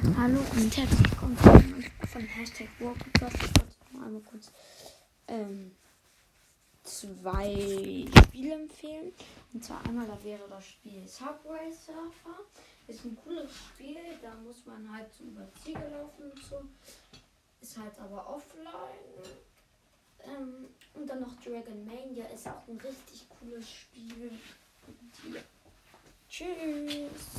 Hallo und herzlich willkommen zu einem von Hashtag Warcraft. Ich wollte noch einmal kurz ähm, zwei Spiele empfehlen. Und zwar einmal, da wäre das Spiel Subway Surfer. Ist ein cooles Spiel, da muss man halt so über Ziege laufen und so. Ist halt aber offline. Ähm, und dann noch Dragon Mania ist auch ein richtig cooles Spiel. Und ja. Tschüss.